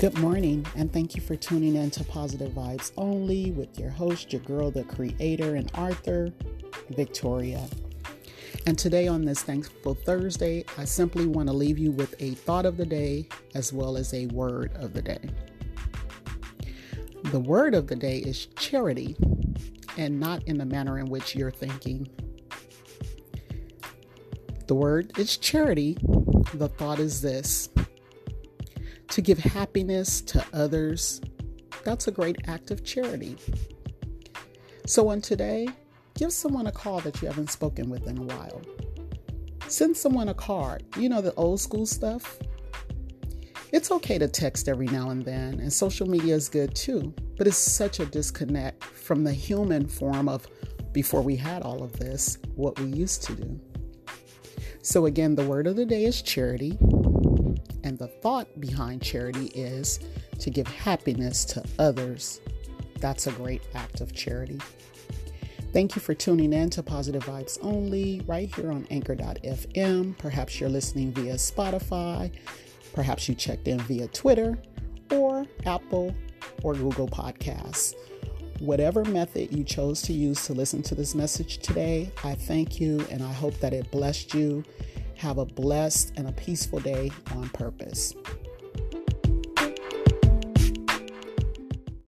Good morning, and thank you for tuning in to Positive Vibes Only with your host, your girl, the creator, and author, Victoria. And today, on this Thankful Thursday, I simply want to leave you with a thought of the day as well as a word of the day. The word of the day is charity, and not in the manner in which you're thinking. The word is charity. The thought is this to give happiness to others, that's a great act of charity. So, on today, give someone a call that you haven't spoken with in a while. Send someone a card, you know, the old school stuff. It's okay to text every now and then, and social media is good too, but it's such a disconnect from the human form of before we had all of this, what we used to do. So, again, the word of the day is charity. And the thought behind charity is to give happiness to others. That's a great act of charity. Thank you for tuning in to Positive Vibes Only right here on anchor.fm. Perhaps you're listening via Spotify. Perhaps you checked in via Twitter or Apple or Google Podcasts. Whatever method you chose to use to listen to this message today, I thank you and I hope that it blessed you have a blessed and a peaceful day on purpose.